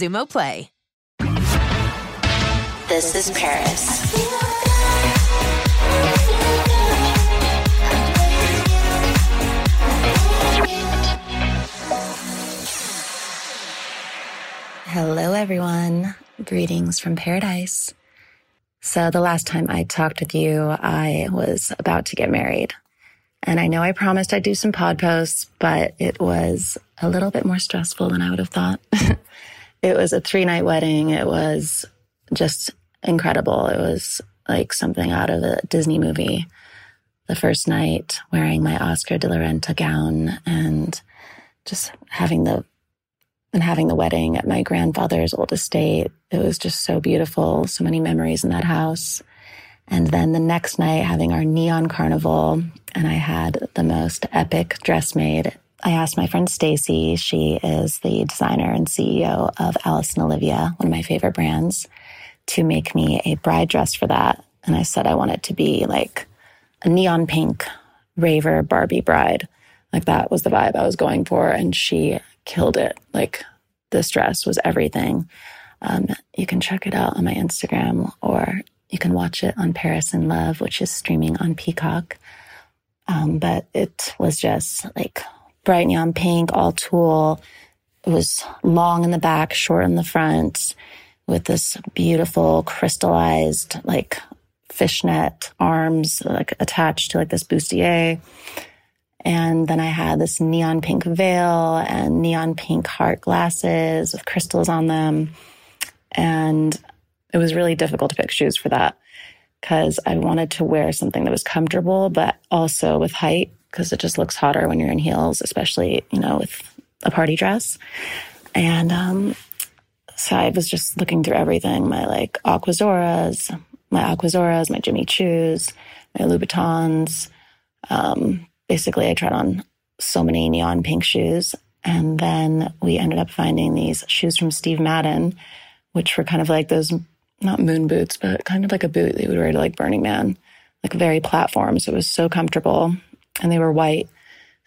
Xumo Play. This is Paris. Hello, everyone. Greetings from paradise. So, the last time I talked with you, I was about to get married. And I know I promised I'd do some pod posts, but it was a little bit more stressful than I would have thought. it was a three night wedding. It was just incredible. It was like something out of a Disney movie. The first night wearing my Oscar de la Renta gown and just having the and having the wedding at my grandfather's old estate. It was just so beautiful. So many memories in that house. And then the next night having our neon carnival and I had the most epic dress made. I asked my friend Stacy, she is the designer and CEO of Alice and Olivia, one of my favorite brands, to make me a bride dress for that. And I said I want it to be like a neon pink raver Barbie bride. Like that was the vibe I was going for. And she killed it. Like this dress was everything. Um, you can check it out on my Instagram or you can watch it on Paris in Love, which is streaming on Peacock. Um, but it was just like bright neon pink, all tulle. It was long in the back, short in the front, with this beautiful crystallized, like fishnet arms, like attached to like this bustier. And then I had this neon pink veil and neon pink heart glasses with crystals on them. And it was really difficult to pick shoes for that because I wanted to wear something that was comfortable, but also with height because it just looks hotter when you're in heels, especially, you know, with a party dress. And um, so I was just looking through everything my like Aquazzuras, my Aquazzuras, my Jimmy Choos, my Louboutins, um, basically I tried on so many neon pink shoes. And then we ended up finding these shoes from Steve Madden, which were kind of like those, not moon boots, but kind of like a boot that you would wear to like Burning Man, like very platform. So it was so comfortable and they were white.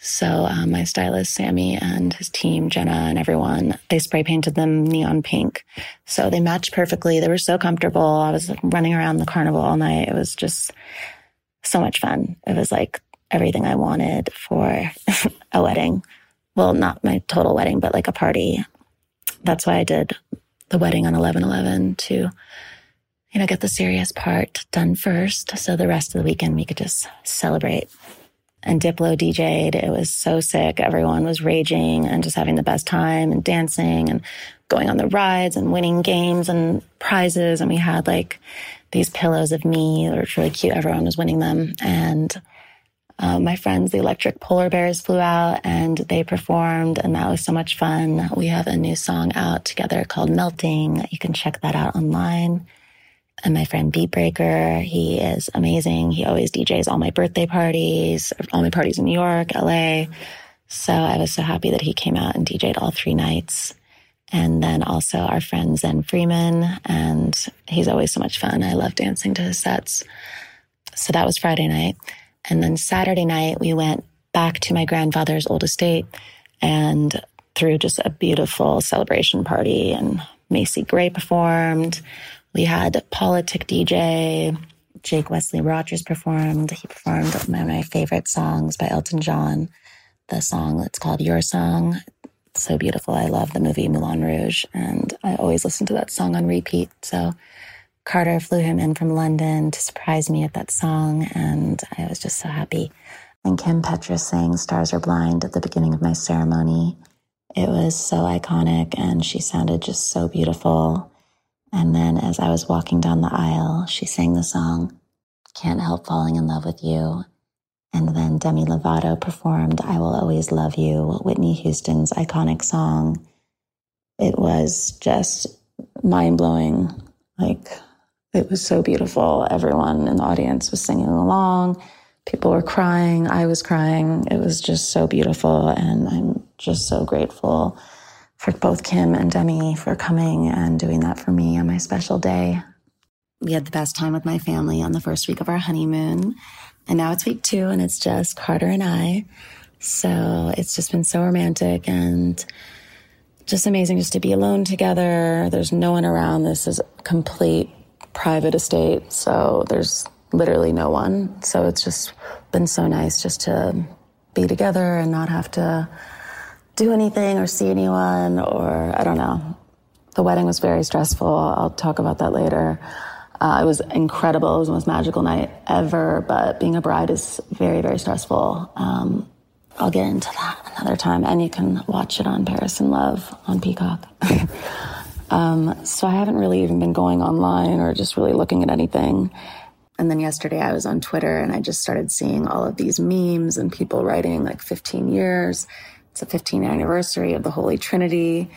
So um, my stylist, Sammy, and his team, Jenna, and everyone, they spray painted them neon pink. So they matched perfectly. They were so comfortable. I was like, running around the carnival all night. It was just so much fun. It was like everything I wanted for a wedding. Well, not my total wedding, but like a party. That's why I did the wedding on 11-11 to, you know, get the serious part done first. So the rest of the weekend we could just celebrate. And Diplo DJ'd. It was so sick. Everyone was raging and just having the best time and dancing and going on the rides and winning games and prizes. And we had like these pillows of me that were really cute. Everyone was winning them. And uh, my friends, the Electric Polar Bears, flew out and they performed, and that was so much fun. We have a new song out together called Melting. You can check that out online. And my friend Beatbreaker, he is amazing. He always DJs all my birthday parties, all my parties in New York, LA. So I was so happy that he came out and DJed all three nights. And then also our friend Zen Freeman, and he's always so much fun. I love dancing to his sets. So that was Friday night. And then Saturday night, we went back to my grandfather's old estate and threw just a beautiful celebration party. And Macy Gray performed. We had Politic DJ, Jake Wesley Rogers performed. He performed one of my favorite songs by Elton John, the song that's called Your Song. It's so beautiful. I love the movie Moulin Rouge, and I always listen to that song on repeat. So Carter flew him in from London to surprise me at that song, and I was just so happy. And Kim Petras sang Stars Are Blind at the beginning of my ceremony. It was so iconic, and she sounded just so beautiful. And then as I was walking down the aisle, she sang the song, Can't Help Falling in Love with You. And then Demi Lovato performed I Will Always Love You, Whitney Houston's iconic song. It was just mind blowing. Like, it was so beautiful. Everyone in the audience was singing along. People were crying. I was crying. It was just so beautiful. And I'm just so grateful for both Kim and Demi for coming and doing that for me on my special day. We had the best time with my family on the first week of our honeymoon. And now it's week two and it's just Carter and I. So it's just been so romantic and just amazing just to be alone together. There's no one around. This is complete private estate. So there's literally no one. So it's just been so nice just to be together and not have to do anything or see anyone or I don't know. The wedding was very stressful. I'll talk about that later. Uh, it was incredible. It was the most magical night ever, but being a bride is very, very stressful. Um, I'll get into that another time, and you can watch it on Paris in Love on Peacock. um, so I haven't really even been going online or just really looking at anything. And then yesterday I was on Twitter and I just started seeing all of these memes and people writing like 15 years it's a 15th anniversary of the Holy Trinity.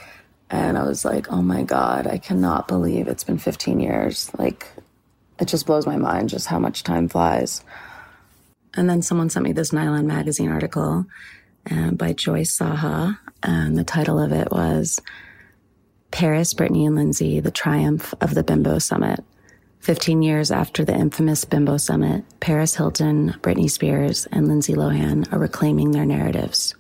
And I was like, oh my God, I cannot believe it's been 15 years. Like, it just blows my mind just how much time flies. And then someone sent me this Nylon Magazine article uh, by Joyce Saha. And the title of it was Paris, Britney, and Lindsay, the triumph of the Bimbo Summit. 15 years after the infamous Bimbo Summit, Paris Hilton, Britney Spears, and Lindsay Lohan are reclaiming their narratives.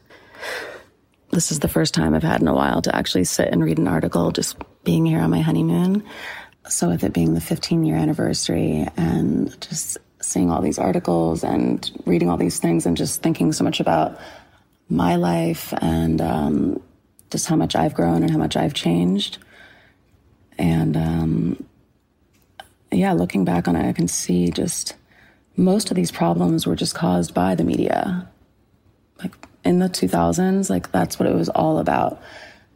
This is the first time I've had in a while to actually sit and read an article just being here on my honeymoon. So, with it being the 15 year anniversary and just seeing all these articles and reading all these things and just thinking so much about my life and um, just how much I've grown and how much I've changed. And um, yeah, looking back on it, I can see just most of these problems were just caused by the media. Like in the 2000s, like that's what it was all about.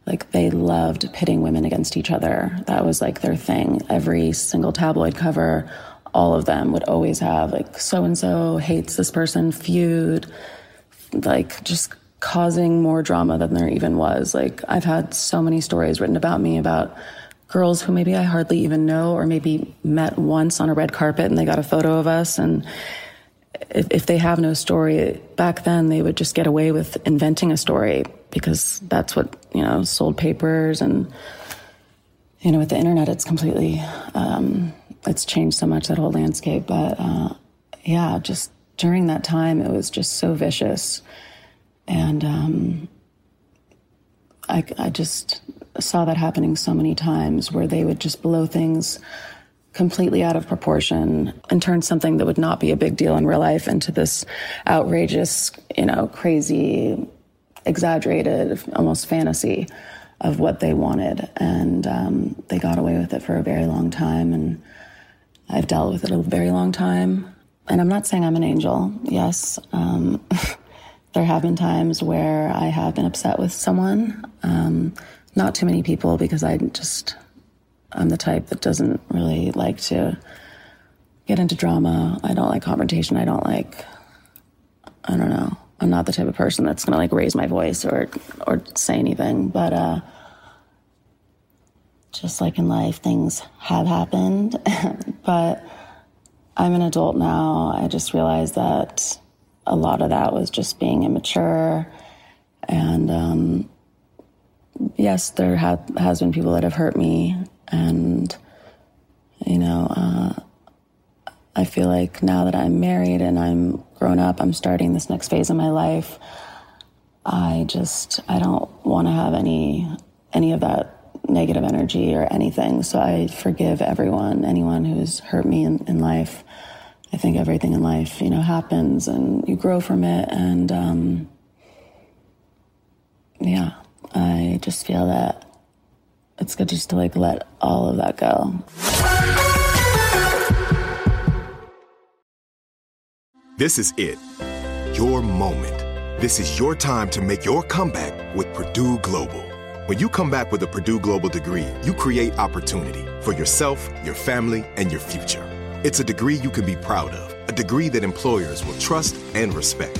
Like they loved pitting women against each other. That was like their thing. Every single tabloid cover, all of them would always have like so and so hates this person, feud, like just causing more drama than there even was. Like I've had so many stories written about me about girls who maybe I hardly even know or maybe met once on a red carpet and they got a photo of us and if, they have no story, back then they would just get away with inventing a story because that's what, you know, sold papers and, you know, with the internet, it's completely, um, it's changed so much that whole landscape. But, uh, yeah, just during that time, it was just so vicious. And, um, I, I just saw that happening so many times where they would just blow things completely out of proportion and turn something that would not be a big deal in real life into this outrageous, you know, crazy, exaggerated, almost fantasy of what they wanted. And um, they got away with it for a very long time. And I've dealt with it a very long time. and I'm not saying I'm an angel. Yes, um, there have been times where I have been upset with someone. Um, not too many people because I just, I'm the type that doesn't really like to get into drama. I don't like confrontation. I don't like, I don't know. I'm not the type of person that's gonna like raise my voice or or say anything. But uh, just like in life, things have happened. but I'm an adult now. I just realized that a lot of that was just being immature. And um, yes, there have, has been people that have hurt me. And, you know, uh, I feel like now that I'm married and I'm grown up, I'm starting this next phase of my life. I just, I don't want to have any, any of that negative energy or anything. So I forgive everyone, anyone who's hurt me in, in life. I think everything in life, you know, happens and you grow from it. And um, yeah, I just feel that it's good just to like let all of that go. This is it. Your moment. This is your time to make your comeback with Purdue Global. When you come back with a Purdue Global degree, you create opportunity for yourself, your family, and your future. It's a degree you can be proud of, a degree that employers will trust and respect.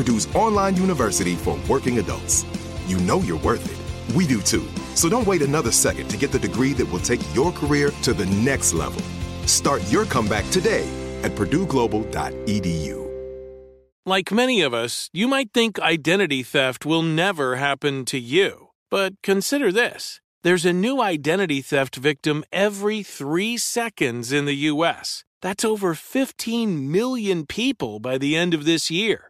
Purdue's online university for working adults. You know you're worth it. We do too. So don't wait another second to get the degree that will take your career to the next level. Start your comeback today at purdueglobal.edu. Like many of us, you might think identity theft will never happen to you. But consider this there's a new identity theft victim every three seconds in the U.S. That's over 15 million people by the end of this year,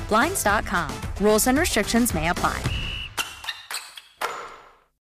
Blinds.com. Rules and restrictions may apply.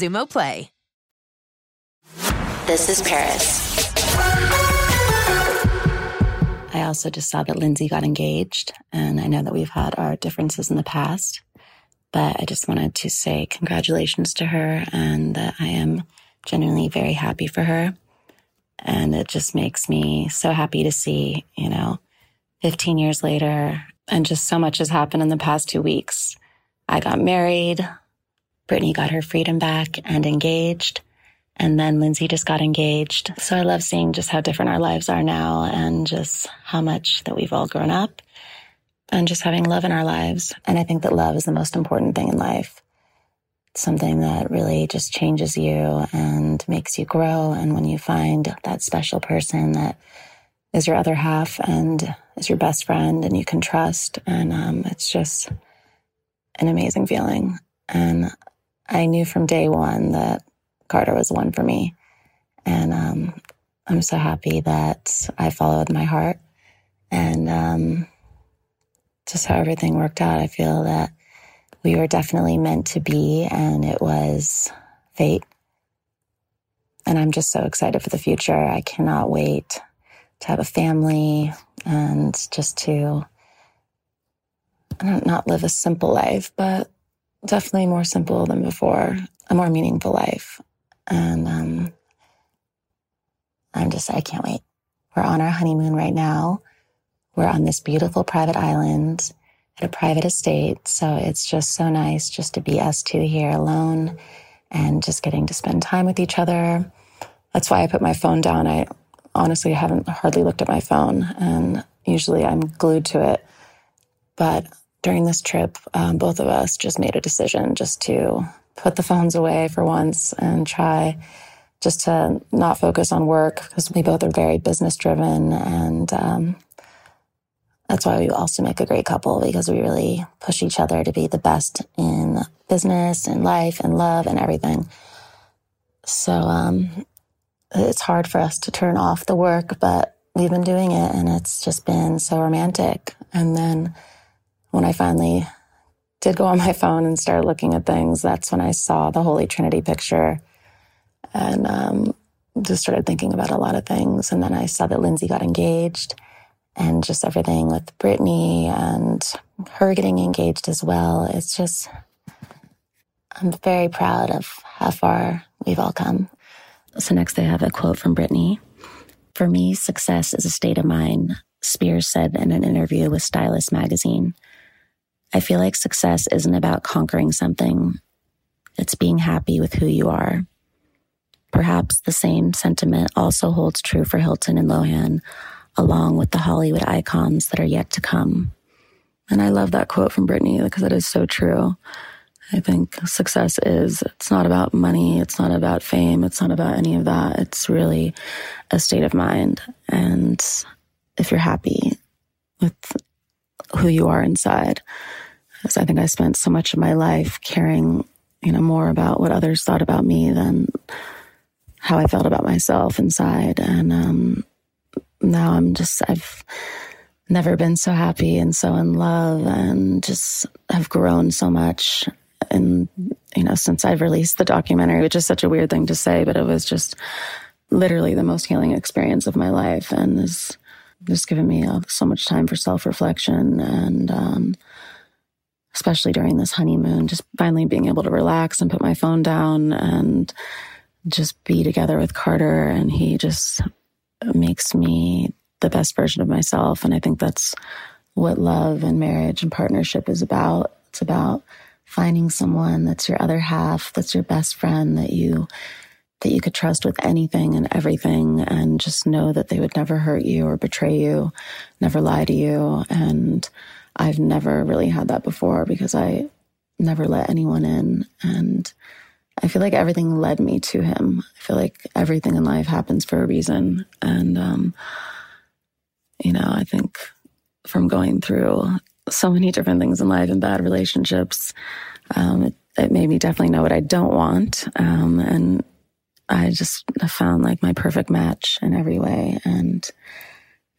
Xumo Play. This is Paris. I also just saw that Lindsay got engaged, and I know that we've had our differences in the past, but I just wanted to say congratulations to her and that I am genuinely very happy for her. And it just makes me so happy to see, you know, 15 years later, and just so much has happened in the past two weeks. I got married, Britney got her freedom back and engaged. And then Lindsay just got engaged. So I love seeing just how different our lives are now and just how much that we've all grown up and just having love in our lives. And I think that love is the most important thing in life. It's something that really just changes you and makes you grow. And when you find that special person that is your other half and is your best friend and you can trust, and um, it's just an amazing feeling. And I knew from day one that Carter was one for me. And um, I'm so happy that I followed my heart and um, just how everything worked out. I feel that we were definitely meant to be, and it was fate. And I'm just so excited for the future. I cannot wait to have a family and just to not live a simple life, but definitely more simple than before, a more meaningful life. And um, I'm just, I can't wait. We're on our honeymoon right now. We're on this beautiful private island at a private estate. So it's just so nice just to be us two here alone and just getting to spend time with each other. That's why I put my phone down. I honestly haven't hardly looked at my phone and usually I'm glued to it. But during this trip, um, both of us just made a decision just to put the phones away for once and try just to not focus on work because we both are very business driven and um, that's why we also make a great couple because we really push each other to be the best in business and life and love and everything. So um, it's hard for us to turn off the work but we've been doing it and it's just been so romantic. And then when i finally did go on my phone and start looking at things, that's when I saw the Holy Trinity picture and um, just started thinking about a lot of things. And then I saw that Lindsay got engaged and just everything with Britney and her getting engaged as well. It's just, I'm very proud of how far we've all come. So next I have a quote from Britney. For me, success is a state of mind, Spears said in an interview with Stylist magazine. I feel like success isn't about conquering something. It's being happy with who you are. Perhaps the same sentiment also holds true for Hilton and Lohan, along with the Hollywood icons that are yet to come. And I love that quote from Britney because it is so true. I think success is, it's not about money. It's not about fame. It's not about any of that. It's really a state of mind. And if you're happy with who you are inside. Because I think I spent so much of my life caring, you know, more about what others thought about me than how I felt about myself inside. And um, now I'm just, I've never been so happy and so in love and just have grown so much. And, you know, since I've released the documentary, which is such a weird thing to say, but it was just literally the most healing experience of my life and is just given me uh, so much time for self reflection and, um, especially during this honeymoon, just finally being able to relax and put my phone down and just be together with Carter. And he just makes me the best version of myself. And I think that's what love and marriage and partnership is about. It's about finding someone that's your other half, that's your best friend that you that you could trust with anything and everything and just know that they would never hurt you or betray you, never lie to you. And I've never really had that before because I never let anyone in. And I feel like everything led me to him. I feel like everything in life happens for a reason. And, um, you know, I think from going through so many different things in life and bad relationships, um, it, it, made me definitely know what I don't want. Um, and I just found like my perfect match in every way. And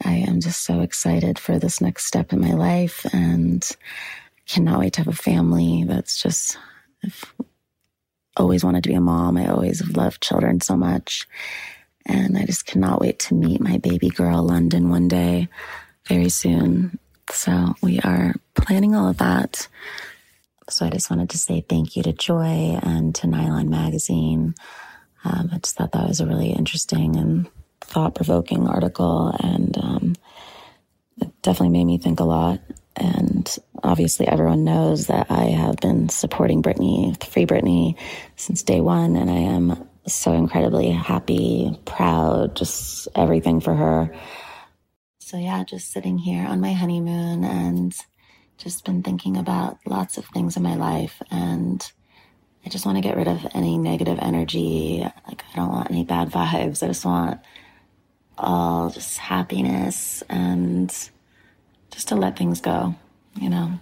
I am just so excited for this next step in my life and cannot wait to have a family. That's just, I've always wanted to be a mom. I always have loved children so much. And I just cannot wait to meet my baby girl, London, one day, very soon. So we are planning all of that. So I just wanted to say thank you to Joy and to Nylon Magazine. Um, I just thought that was a really interesting and thought provoking article, and um, it definitely made me think a lot. And obviously, everyone knows that I have been supporting Britney, Free Britney, since day one, and I am so incredibly happy, proud, just everything for her. So, yeah, just sitting here on my honeymoon and just been thinking about lots of things in my life. And I just want to get rid of any negative energy. Like, I don't want any bad vibes. I just want all just happiness and just to let things go. You know,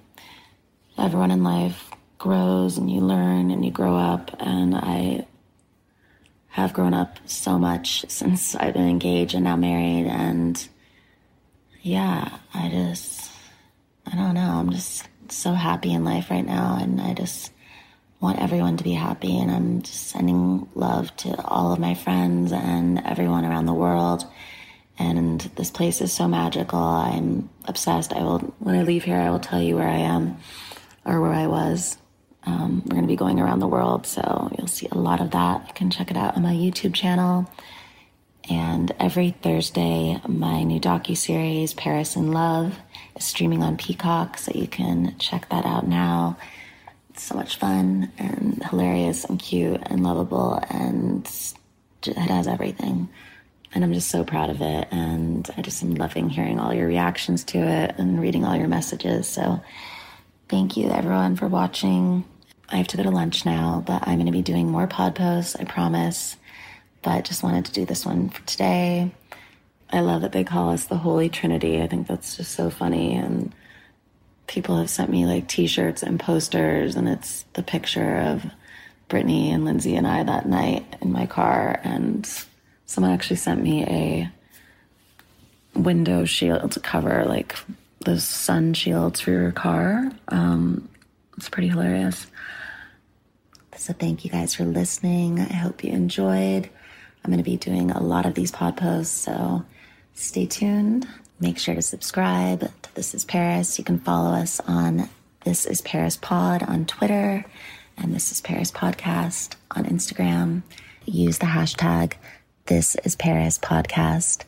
everyone in life grows and you learn and you grow up. And I have grown up so much since I've been engaged and now married. And yeah, I just, I don't know. I'm just so happy in life right now. And I just want everyone to be happy. And I'm just sending love to all of my friends and everyone around the world. And this place is so magical. I'm obsessed. I will, when I leave here, I will tell you where I am or where I was. Um, we're going to be going around the world, so you'll see a lot of that. You can check it out on my YouTube channel. And every Thursday, my new docu series, Paris in Love, is streaming on Peacock, so you can check that out now. So much fun and hilarious and cute and lovable, and it has everything. And I'm just so proud of it. And I just am loving hearing all your reactions to it and reading all your messages. So thank you, everyone, for watching. I have to go to lunch now, but I'm going to be doing more pod posts, I promise. But just wanted to do this one for today. I love that they call us the Holy Trinity. I think that's just so funny. And people have sent me like t shirts and posters, and it's the picture of Britney and Lindsay and I that night in my car. And someone actually sent me a window shield to cover, like the sun shields for your car. Um, it's pretty hilarious. So thank you guys for listening. I hope you enjoyed. I'm going to be doing a lot of these pod posts, so stay tuned. Make sure to subscribe to This is Paris. You can follow us on This is Paris Pod on Twitter and This is Paris Podcast on Instagram. Use the hashtag This is Paris Podcast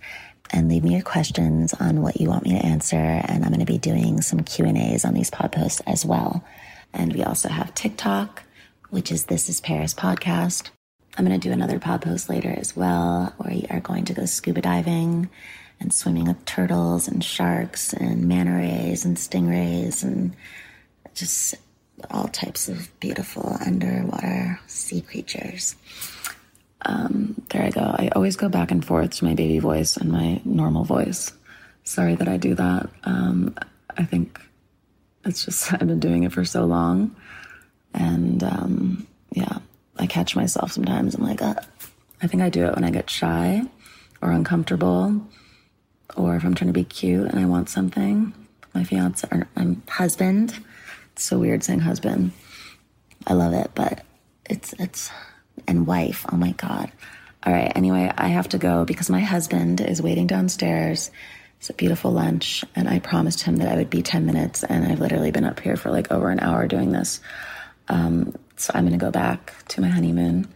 and leave me your questions on what you want me to answer. And I'm going to be doing some Q and A's on these pod posts as well. And we also have TikTok which is This is Paris podcast. I'm going to do another pod post later as well, where we are going to go scuba diving and swimming with turtles and sharks and manta rays and stingrays and just all types of beautiful underwater sea creatures. Um, there I go. I always go back and forth to my baby voice and my normal voice. Sorry that I do that. Um, I think it's just, I've been doing it for so long and um, yeah, I catch myself sometimes. I'm like, uh, I think I do it when I get shy or uncomfortable, or if I'm trying to be cute and I want something. My fiance or my husband. It's so weird saying husband. I love it, but it's it's and wife. Oh my god. All right. Anyway, I have to go because my husband is waiting downstairs. It's a beautiful lunch, and I promised him that I would be 10 minutes, and I've literally been up here for like over an hour doing this. Um, so I'm to go back to my honeymoon.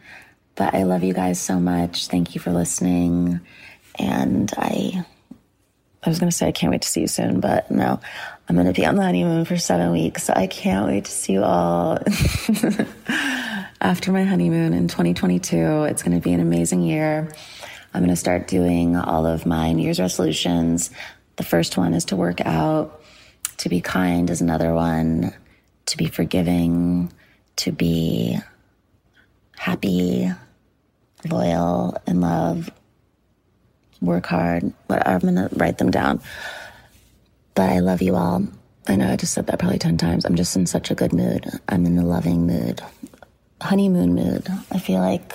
But I love you guys so much. Thank you for listening. And I, I was going to say I can't wait to see you soon, but no, I'm going to be on the honeymoon for seven weeks. I can't wait to see you all after my honeymoon in 2022. It's going to be an amazing year. I'm going to start doing all of my New Year's resolutions. The first one is to work out. To be kind is another one. To be forgiving to be happy, loyal, and love, work hard, whatever. I'm going to write them down. But I love you all. I know I just said that probably 10 times. I'm just in such a good mood. I'm in a loving mood, honeymoon mood. I feel like,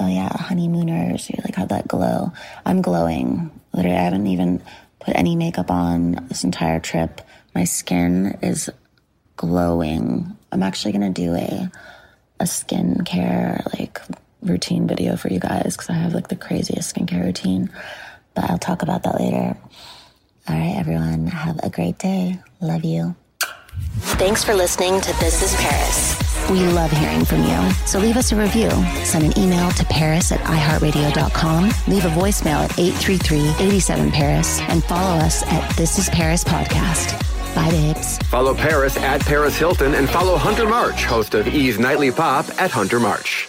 oh yeah, honeymooners, you like have that glow. I'm glowing. Literally, I haven't even put any makeup on this entire trip. My skin is glowing. I'm actually going to do a a skincare like routine video for you guys cuz I have like the craziest skincare routine. But I'll talk about that later. All right, everyone, have a great day. Love you. Thanks for listening to This is Paris. We love hearing from you. So leave us a review. Send an email to paris at iheartradio.com. Leave a voicemail at 833-87-PARIS. And follow us at This is Paris Podcast. Bye, babes. Follow Paris at Paris Hilton and follow Hunter March, host of E's Nightly Pop at Hunter March.